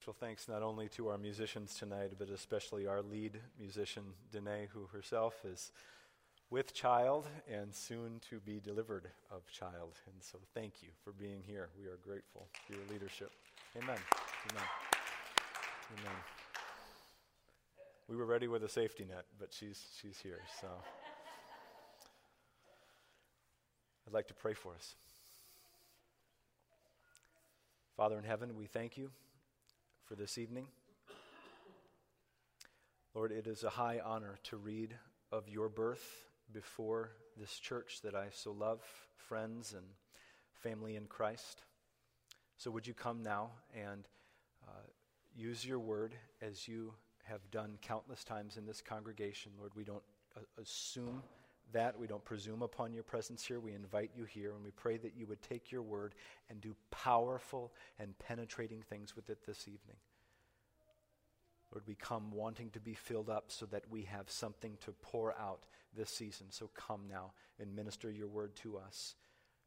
Special thanks not only to our musicians tonight, but especially our lead musician, Danae, who herself is with child and soon to be delivered of child. And so thank you for being here. We are grateful for your leadership. Amen. Amen. Amen. We were ready with a safety net, but she's, she's here. So I'd like to pray for us. Father in heaven, we thank you for this evening. Lord, it is a high honor to read of your birth before this church that I so love, friends and family in Christ. So, would you come now and uh, use your word as you have done countless times in this congregation? Lord, we don't uh, assume that. We don't presume upon your presence here. We invite you here, and we pray that you would take your word and do powerful and penetrating things with it this evening. Lord, we come wanting to be filled up so that we have something to pour out this season. So come now and minister your word to us.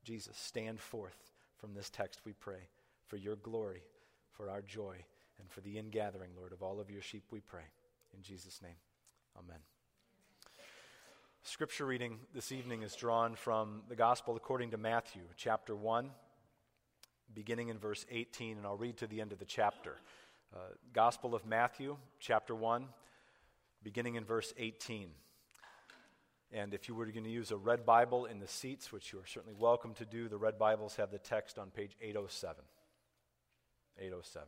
Jesus, stand forth from this text, we pray, for your glory, for our joy, and for the ingathering, Lord, of all of your sheep, we pray. In Jesus' name, amen. Scripture reading this evening is drawn from the Gospel according to Matthew, chapter 1, beginning in verse 18, and I'll read to the end of the chapter. Uh, Gospel of Matthew, chapter 1, beginning in verse 18. And if you were going to use a red Bible in the seats, which you are certainly welcome to do, the red Bibles have the text on page 807. 807.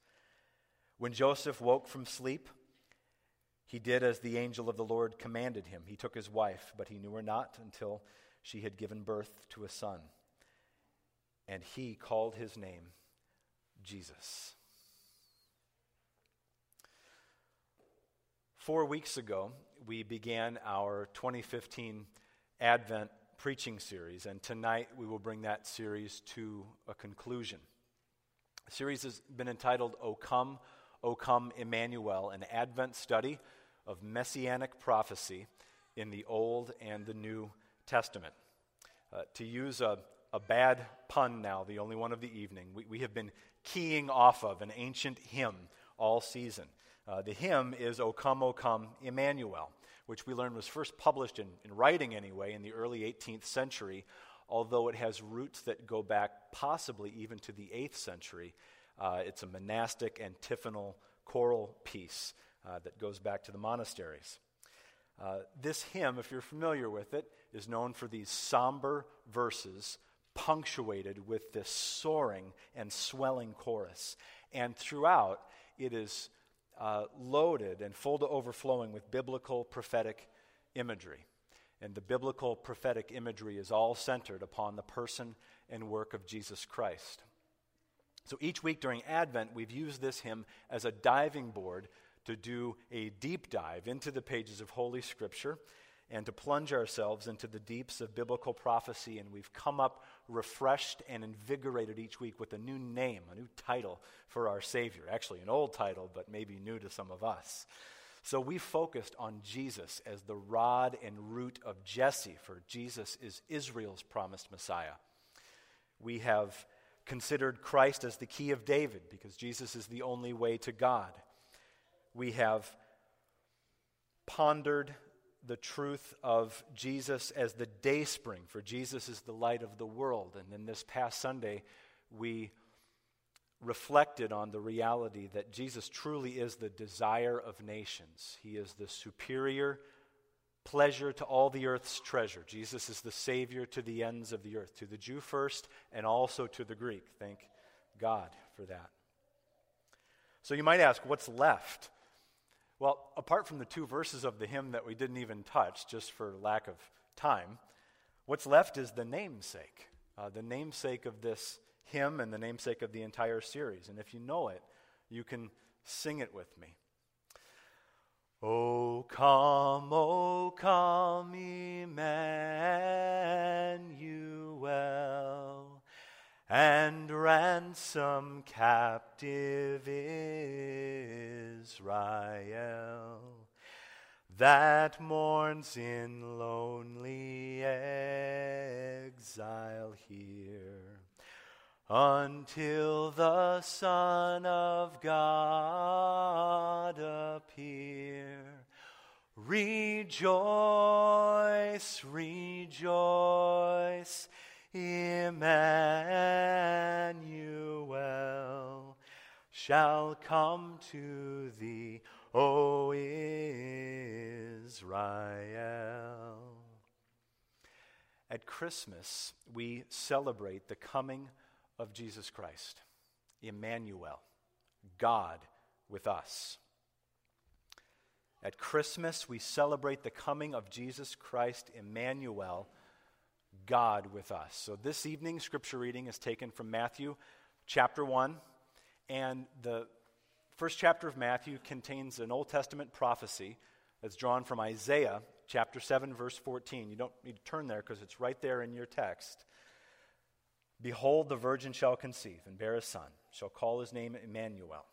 When Joseph woke from sleep, he did as the angel of the Lord commanded him. He took his wife, but he knew her not until she had given birth to a son. And he called his name Jesus. Four weeks ago, we began our 2015 Advent preaching series, and tonight we will bring that series to a conclusion. The series has been entitled O Come, O Come Emmanuel, an Advent study of messianic prophecy in the Old and the New Testament. Uh, to use a, a bad pun now, the only one of the evening, we, we have been keying off of an ancient hymn all season. Uh, the hymn is O Come, O Come, Emmanuel, which we learned was first published in, in writing anyway in the early 18th century, although it has roots that go back possibly even to the 8th century uh, it's a monastic antiphonal choral piece uh, that goes back to the monasteries. Uh, this hymn, if you're familiar with it, is known for these somber verses punctuated with this soaring and swelling chorus. And throughout, it is uh, loaded and full to overflowing with biblical prophetic imagery. And the biblical prophetic imagery is all centered upon the person and work of Jesus Christ. So each week during Advent, we've used this hymn as a diving board to do a deep dive into the pages of Holy Scripture and to plunge ourselves into the deeps of biblical prophecy. And we've come up refreshed and invigorated each week with a new name, a new title for our Savior. Actually, an old title, but maybe new to some of us. So we focused on Jesus as the rod and root of Jesse, for Jesus is Israel's promised Messiah. We have considered Christ as the key of David because Jesus is the only way to God. We have pondered the truth of Jesus as the day spring, for Jesus is the light of the world. And then this past Sunday, we reflected on the reality that Jesus truly is the desire of nations. He is the superior pleasure to all the earth's treasure. Jesus is the Savior to the ends of the earth, to the Jew first and also to the Greek. Thank God for that. So you might ask, what's left? Well, apart from the two verses of the hymn that we didn't even touch, just for lack of time, what's left is the namesake, uh, the namesake of this hymn and the namesake of the entire series. And if you know it, you can sing it with me. O come, O come, Emmanuel, and ransom captive Israel that mourns in lonely exile here until the Son of God appear. Rejoice, rejoice, Emmanuel shall come to thee, O Israel. At Christmas, we celebrate the coming of Jesus Christ, Emmanuel, God with us. At Christmas, we celebrate the coming of Jesus Christ, Emmanuel, God with us. So this evening, scripture reading is taken from Matthew chapter 1. And the first chapter of Matthew contains an Old Testament prophecy that's drawn from Isaiah chapter 7, verse 14. You don't need to turn there because it's right there in your text. Behold, the virgin shall conceive and bear a son, shall call his name Emmanuel.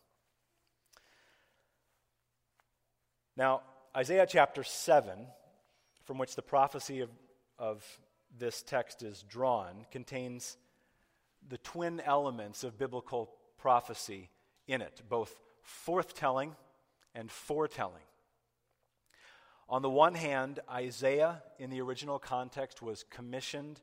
Now, Isaiah chapter 7, from which the prophecy of, of this text is drawn, contains the twin elements of biblical prophecy in it, both forthtelling and foretelling. On the one hand, Isaiah, in the original context, was commissioned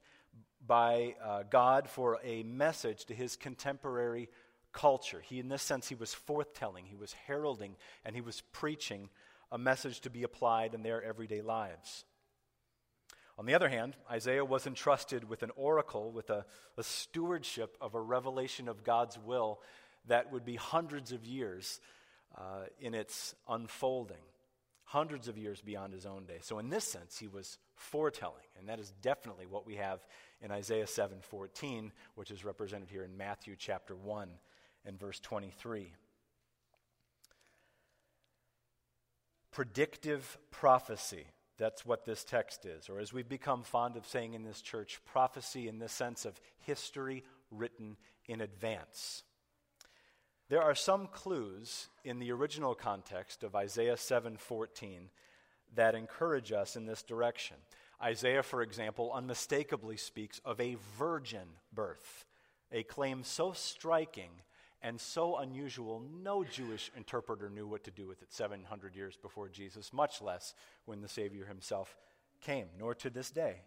by uh, God for a message to his contemporary culture. He, in this sense, he was forthtelling, he was heralding, and he was preaching a message to be applied in their everyday lives. On the other hand, Isaiah was entrusted with an oracle, with a, a stewardship of a revelation of God's will that would be hundreds of years uh, in its unfolding hundreds of years beyond his own day. So in this sense, he was foretelling, and that is definitely what we have in Isaiah 7:14, which is represented here in Matthew chapter 1 and verse 23. Predictive prophecy. That's what this text is. Or as we've become fond of saying in this church, prophecy in the sense of history written in advance. There are some clues in the original context of Isaiah 7:14 that encourage us in this direction. Isaiah, for example, unmistakably speaks of a virgin birth, a claim so striking and so unusual, no Jewish interpreter knew what to do with it 700 years before Jesus, much less when the Savior himself came, nor to this day.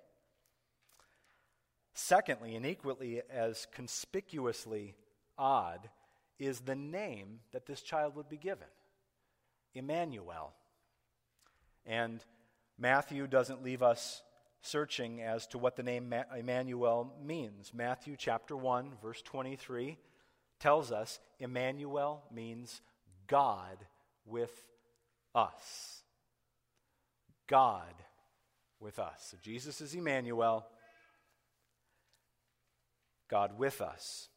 Secondly, and equally as conspicuously odd, is the name that this child would be given Emmanuel. And Matthew doesn't leave us searching as to what the name Emmanuel means. Matthew chapter 1, verse 23 tells us Emmanuel means God with us. God with us. So Jesus is Emmanuel, God with us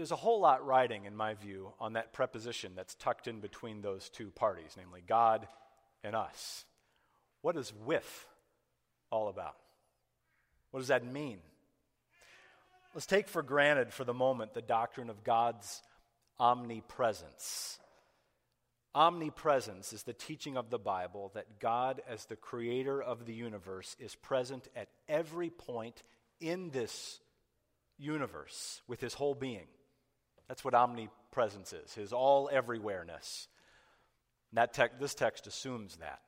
there's a whole lot riding, in my view, on that preposition that's tucked in between those two parties, namely God and us. What is with all about? What does that mean? Let's take for granted for the moment the doctrine of God's omnipresence. Omnipresence is the teaching of the Bible that God, as the creator of the universe, is present at every point in this universe with his whole being. That's what omnipresence is, his all everywhereness. That te- this text assumes that.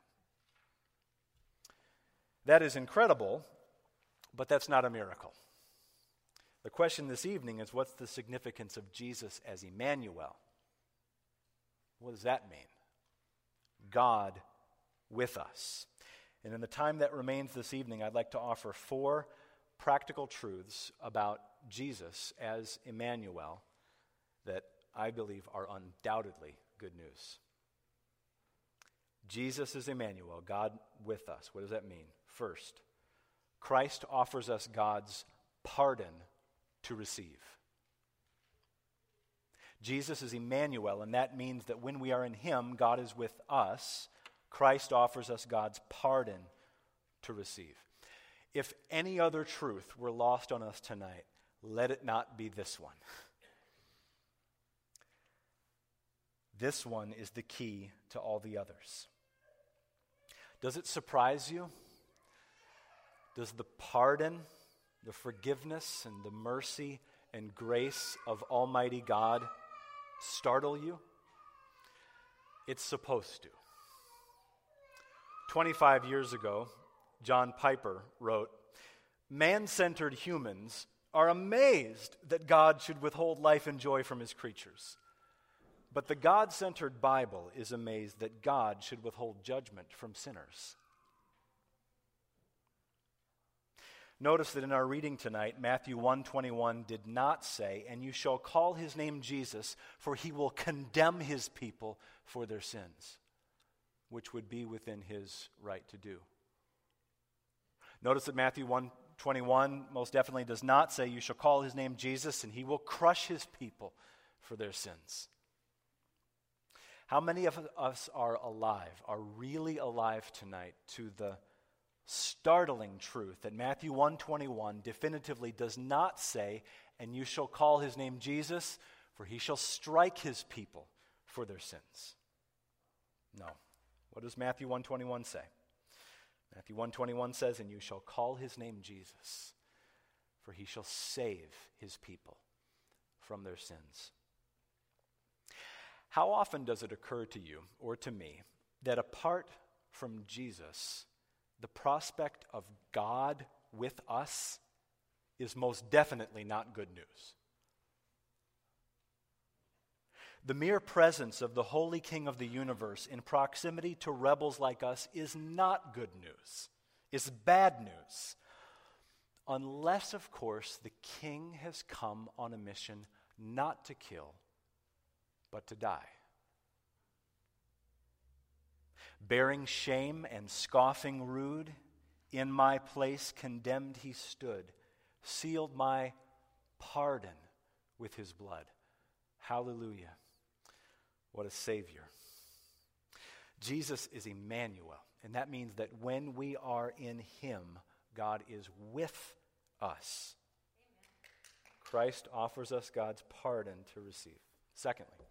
That is incredible, but that's not a miracle. The question this evening is what's the significance of Jesus as Emmanuel? What does that mean? God with us. And in the time that remains this evening, I'd like to offer four practical truths about Jesus as Emmanuel I believe are undoubtedly good news. Jesus is Emmanuel, God with us. What does that mean? First, Christ offers us God's pardon to receive. Jesus is Emmanuel, and that means that when we are in Him, God is with us. Christ offers us God's pardon to receive. If any other truth were lost on us tonight, let it not be this one. This one is the key to all the others. Does it surprise you? Does the pardon, the forgiveness, and the mercy and grace of Almighty God startle you? It's supposed to. 25 years ago, John Piper wrote Man centered humans are amazed that God should withhold life and joy from his creatures. But the God centered Bible is amazed that God should withhold judgment from sinners. Notice that in our reading tonight, Matthew 121 did not say, And you shall call his name Jesus, for he will condemn his people for their sins, which would be within his right to do. Notice that Matthew 121 most definitely does not say, You shall call his name Jesus, and he will crush his people for their sins. How many of us are alive, are really alive tonight to the startling truth that Matthew 121 definitively does not say, and you shall call his name Jesus, for he shall strike his people for their sins. No. What does Matthew 121 say? Matthew 121 says, And you shall call his name Jesus, for he shall save his people from their sins. How often does it occur to you or to me that apart from Jesus, the prospect of God with us is most definitely not good news? The mere presence of the Holy King of the universe in proximity to rebels like us is not good news, it's bad news. Unless, of course, the King has come on a mission not to kill, but to die. Bearing shame and scoffing rude, in my place condemned he stood, sealed my pardon with his blood. Hallelujah. What a Savior. Jesus is Emmanuel, and that means that when we are in Him, God is with us. Christ offers us God's pardon to receive. Secondly,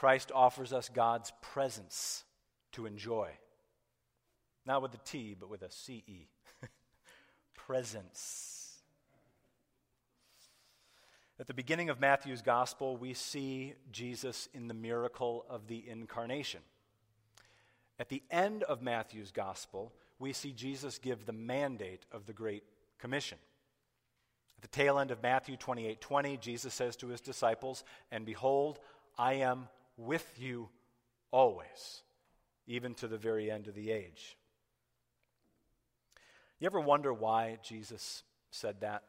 Christ offers us God's presence to enjoy. Not with a T, but with a C E. presence. At the beginning of Matthew's gospel, we see Jesus in the miracle of the incarnation. At the end of Matthew's gospel, we see Jesus give the mandate of the Great Commission. At the tail end of Matthew 28 20, Jesus says to his disciples, And behold, I am with you always, even to the very end of the age. You ever wonder why Jesus said that?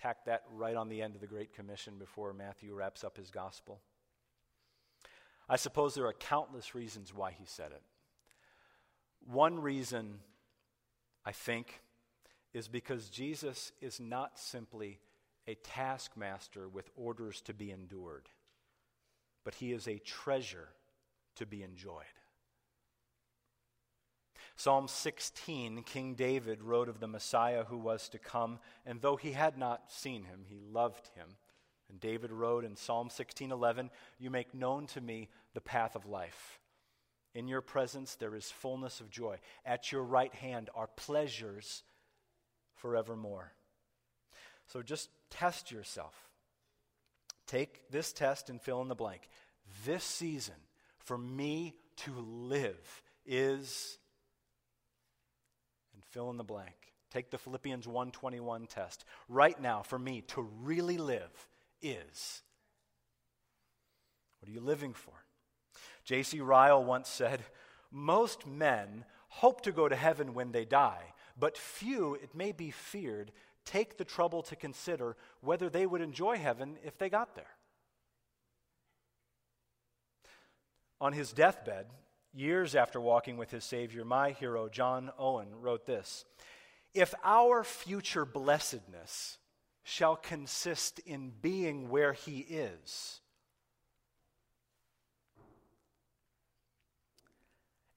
Tack that right on the end of the Great Commission before Matthew wraps up his gospel. I suppose there are countless reasons why he said it. One reason, I think, is because Jesus is not simply a taskmaster with orders to be endured, but he is a treasure to be enjoyed. Psalm 16, King David wrote of the Messiah who was to come, and though he had not seen him, he loved him. And David wrote in Psalm 16:11, "You make known to me the path of life. In your presence there is fullness of joy. At your right hand are pleasures forevermore. So just test yourself. Take this test and fill in the blank. This season, for me to live, is, and fill in the blank. Take the Philippians 1:21 test. Right now for me to really live is What are you living for? J.C. Ryle once said, "Most men hope to go to heaven when they die, but few, it may be feared, take the trouble to consider whether they would enjoy heaven if they got there." On his deathbed, years after walking with his Savior, my hero, John Owen, wrote this If our future blessedness shall consist in being where he is,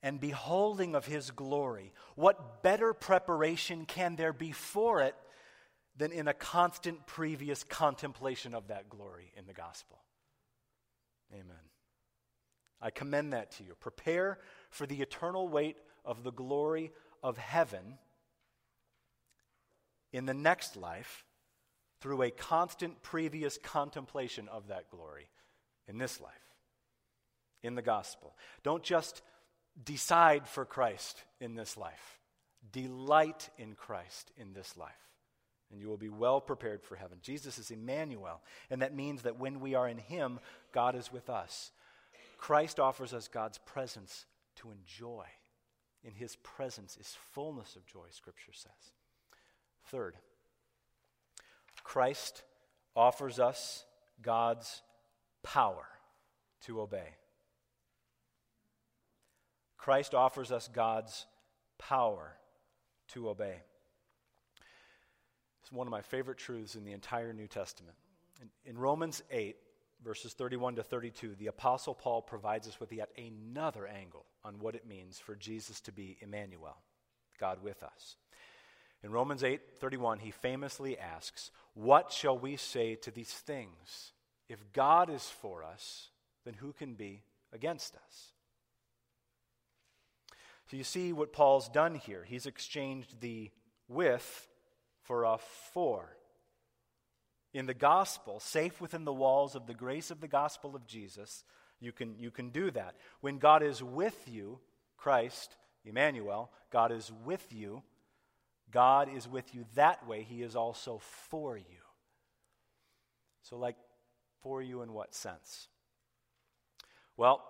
and beholding of his glory, what better preparation can there be for it than in a constant previous contemplation of that glory in the gospel? Amen. I commend that to you. Prepare for the eternal weight of the glory of heaven in the next life through a constant previous contemplation of that glory in this life, in the gospel. Don't just decide for Christ in this life, delight in Christ in this life. And you will be well prepared for heaven. Jesus is Emmanuel, and that means that when we are in Him, God is with us. Christ offers us God's presence to enjoy. In his presence is fullness of joy, Scripture says. Third, Christ offers us God's power to obey. Christ offers us God's power to obey. It's one of my favorite truths in the entire New Testament. In, in Romans 8, verses 31 to 32, the Apostle Paul provides us with yet another angle on what it means for Jesus to be Emmanuel, God with us. In Romans 8 31, he famously asks, What shall we say to these things? If God is for us, then who can be against us? So you see what Paul's done here. He's exchanged the with for a for in the gospel, safe within the walls of the grace of the gospel of Jesus, you can, you can do that. When God is with you, Christ, Emmanuel, God is with you, God is with you that way. He is also for you. So, like, for you in what sense? Well,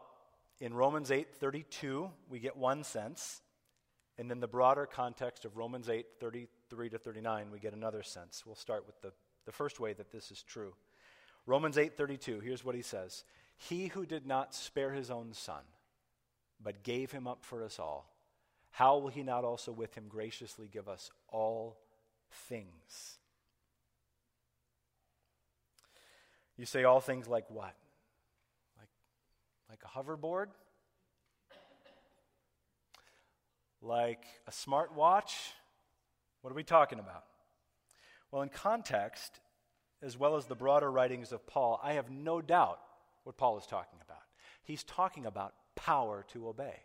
in Romans 8 32, we get one sense. And then the broader context of Romans 8 33 to 39, we get another sense. We'll start with the the first way that this is true. Romans 8:32, here's what he says. He who did not spare his own son, but gave him up for us all, how will he not also with him graciously give us all things? You say all things like what? Like, like a hoverboard? Like a smartwatch? What are we talking about? Well, in context, as well as the broader writings of Paul, I have no doubt what Paul is talking about. He's talking about power to obey,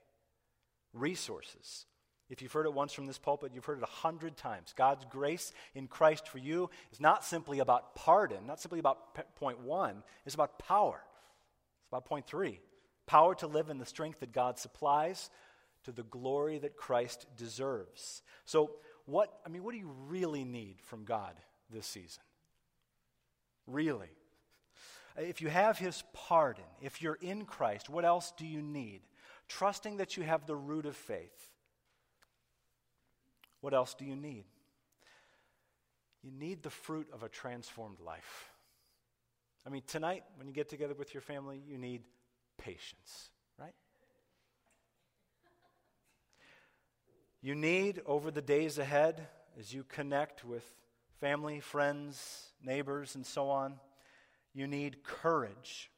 resources. If you've heard it once from this pulpit, you've heard it a hundred times. God's grace in Christ for you is not simply about pardon, not simply about point one, it's about power. It's about point three power to live in the strength that God supplies to the glory that Christ deserves. So, what, I mean, what do you really need from God this season? Really? If you have His pardon, if you're in Christ, what else do you need? Trusting that you have the root of faith. What else do you need? You need the fruit of a transformed life. I mean, tonight, when you get together with your family, you need patience. You need over the days ahead, as you connect with family, friends, neighbors, and so on, you need courage.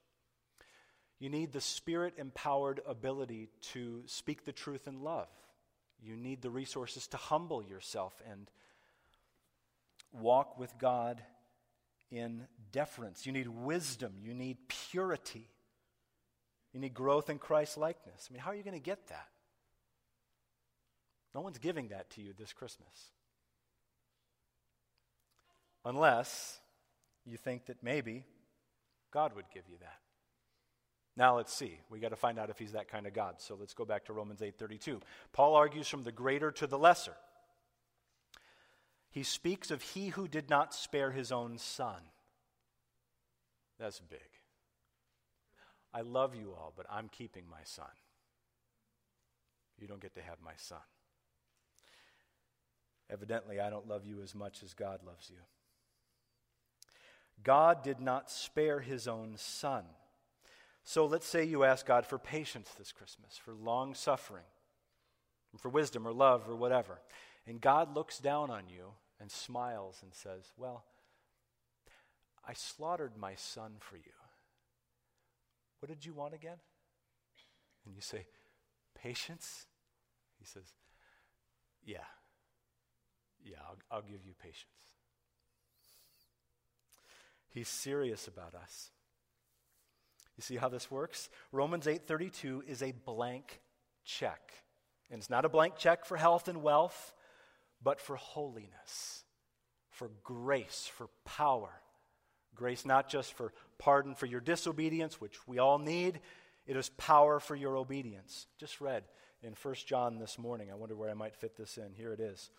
You need the spirit empowered ability to speak the truth in love. You need the resources to humble yourself and walk with God in deference. You need wisdom. You need purity. You need growth in Christ likeness. I mean, how are you going to get that? No one's giving that to you this Christmas. Unless you think that maybe God would give you that. Now let's see. We got to find out if he's that kind of God. So let's go back to Romans 8:32. Paul argues from the greater to the lesser. he speaks of he who did not spare his own son. That's big. I love you all, but I'm keeping my son. You don't get to have my son. Evidently, I don't love you as much as God loves you. God did not spare his own son. So let's say you ask God for patience this Christmas, for long suffering, for wisdom or love or whatever. And God looks down on you and smiles and says, Well, I slaughtered my son for you. What did you want again? And you say, Patience? He says, Yeah. Yeah, I'll, I'll give you patience. He's serious about us. You see how this works? Romans 8:32 is a blank check. And it's not a blank check for health and wealth, but for holiness, for grace, for power. Grace not just for pardon for your disobedience, which we all need, it is power for your obedience. Just read in 1 John this morning. I wonder where I might fit this in. Here it is.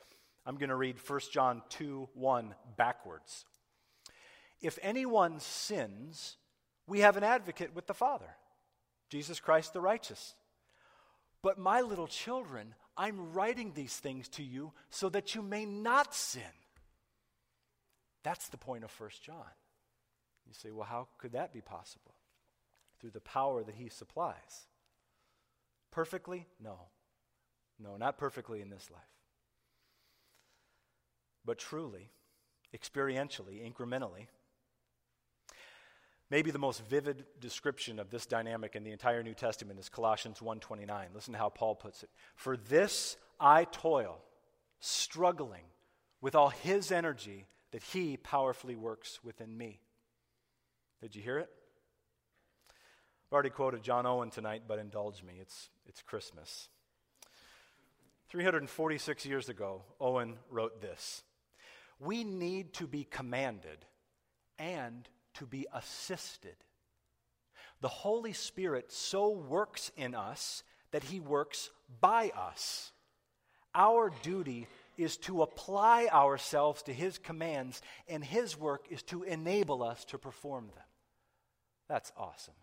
I'm going to read 1 John 2 1 backwards. If anyone sins, we have an advocate with the Father, Jesus Christ the righteous. But my little children, I'm writing these things to you so that you may not sin. That's the point of 1 John. You say, well, how could that be possible? Through the power that he supplies. Perfectly? No. No, not perfectly in this life. But truly, experientially, incrementally, Maybe the most vivid description of this dynamic in the entire New Testament is Colossians 1:29. Listen to how Paul puts it. For this I toil, struggling with all his energy that he powerfully works within me. Did you hear it? I've already quoted John Owen tonight, but indulge me. It's, it's Christmas. 346 years ago, Owen wrote this We need to be commanded and to be assisted. The Holy Spirit so works in us that he works by us. Our duty is to apply ourselves to his commands, and his work is to enable us to perform them. That's awesome.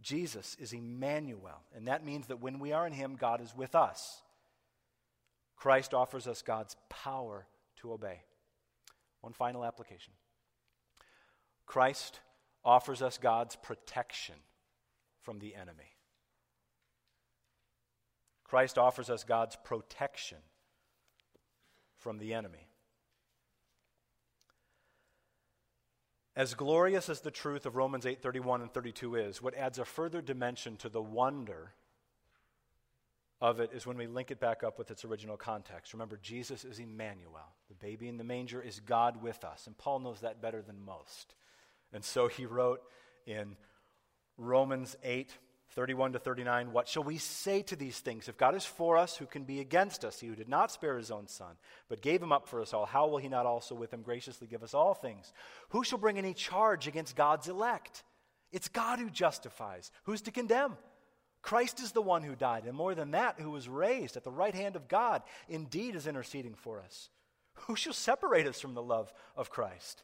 Jesus is Emmanuel, and that means that when we are in him, God is with us. Christ offers us God's power to obey. One final application. Christ offers us God's protection from the enemy. Christ offers us God's protection from the enemy. As glorious as the truth of Romans 8:31 and 32 is, what adds a further dimension to the wonder of it is when we link it back up with its original context. Remember, Jesus is Emmanuel. The baby in the manger is God with us, and Paul knows that better than most. And so he wrote in Romans 8 31 to 39, What shall we say to these things? If God is for us, who can be against us? He who did not spare his own son, but gave him up for us all, how will he not also with him graciously give us all things? Who shall bring any charge against God's elect? It's God who justifies. Who's to condemn? Christ is the one who died, and more than that, who was raised at the right hand of God, indeed is interceding for us. Who shall separate us from the love of Christ?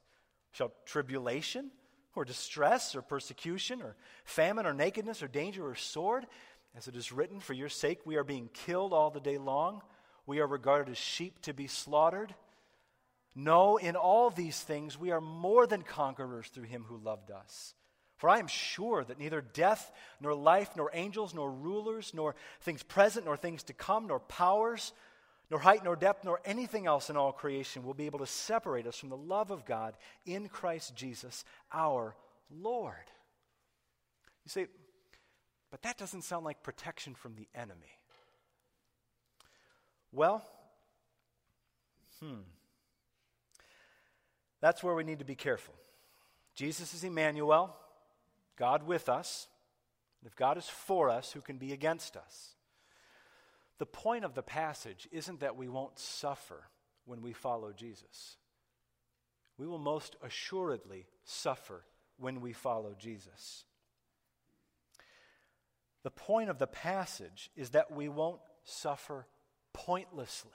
Shall tribulation or distress or persecution or famine or nakedness or danger or sword? As it is written, For your sake we are being killed all the day long. We are regarded as sheep to be slaughtered. No, in all these things we are more than conquerors through him who loved us. For I am sure that neither death, nor life, nor angels, nor rulers, nor things present, nor things to come, nor powers, nor height, nor depth, nor anything else in all creation will be able to separate us from the love of God in Christ Jesus our Lord. You say, but that doesn't sound like protection from the enemy. Well, hmm. That's where we need to be careful. Jesus is Emmanuel, God with us. If God is for us, who can be against us? The point of the passage isn't that we won't suffer when we follow Jesus. We will most assuredly suffer when we follow Jesus. The point of the passage is that we won't suffer pointlessly.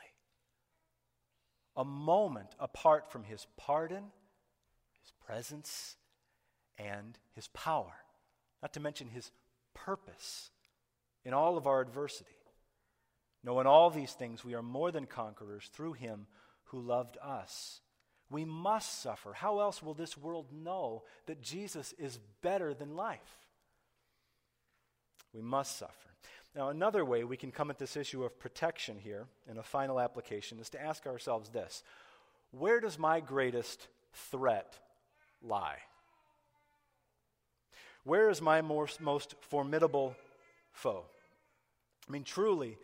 a moment apart from His pardon, His presence, and His power, not to mention His purpose in all of our adversity. No, in all these things, we are more than conquerors through Him who loved us. We must suffer. How else will this world know that Jesus is better than life? We must suffer. Now, another way we can come at this issue of protection here in a final application is to ask ourselves this Where does my greatest threat lie? Where is my most, most formidable foe? I mean, truly,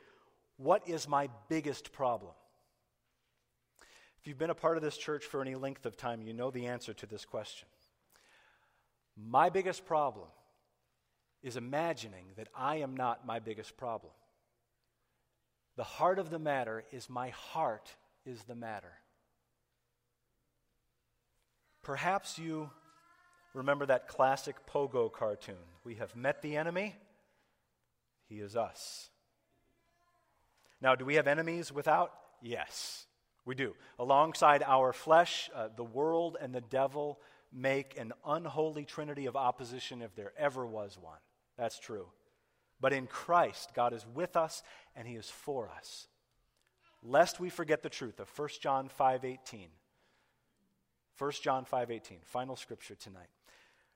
what is my biggest problem? If you've been a part of this church for any length of time, you know the answer to this question. My biggest problem is imagining that I am not my biggest problem. The heart of the matter is my heart is the matter. Perhaps you remember that classic Pogo cartoon. We have met the enemy, he is us. Now, do we have enemies without? Yes, we do. Alongside our flesh, uh, the world and the devil make an unholy trinity of opposition if there ever was one. That's true. But in Christ, God is with us and he is for us. Lest we forget the truth of 1 John 5:18. 1 John 5:18, final scripture tonight.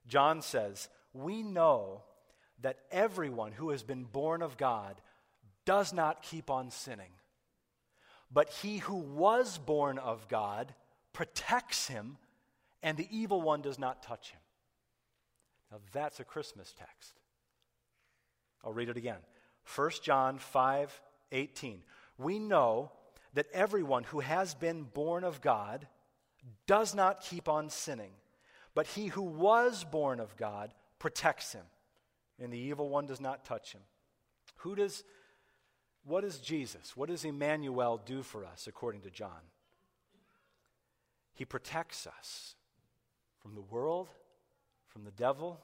John says, "We know that everyone who has been born of God does not keep on sinning. But he who was born of God protects him, and the evil one does not touch him. Now that's a Christmas text. I'll read it again. 1 John 5 18. We know that everyone who has been born of God does not keep on sinning, but he who was born of God protects him, and the evil one does not touch him. Who does what does Jesus, what does Emmanuel do for us, according to John? He protects us from the world, from the devil,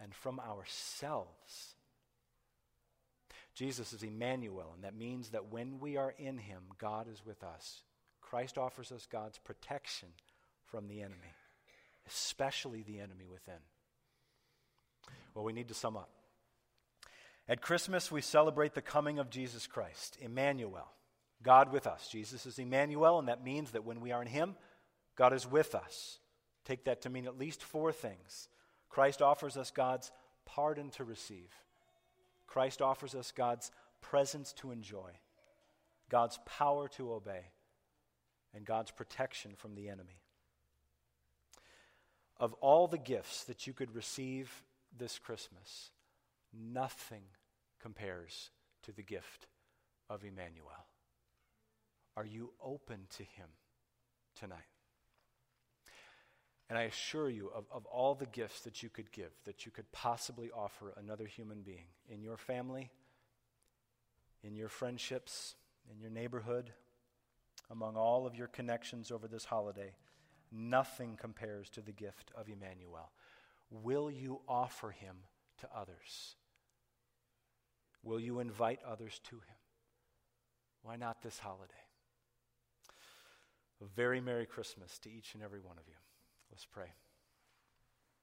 and from ourselves. Jesus is Emmanuel, and that means that when we are in him, God is with us. Christ offers us God's protection from the enemy, especially the enemy within. Well, we need to sum up. At Christmas, we celebrate the coming of Jesus Christ, Emmanuel, God with us. Jesus is Emmanuel, and that means that when we are in Him, God is with us. Take that to mean at least four things. Christ offers us God's pardon to receive, Christ offers us God's presence to enjoy, God's power to obey, and God's protection from the enemy. Of all the gifts that you could receive this Christmas, nothing compares to the gift of Emmanuel. Are you open to him tonight? And I assure you, of, of all the gifts that you could give, that you could possibly offer another human being in your family, in your friendships, in your neighborhood, among all of your connections over this holiday, nothing compares to the gift of Emmanuel. Will you offer him to others? Will you invite others to him? Why not this holiday? A very Merry Christmas to each and every one of you. Let's pray.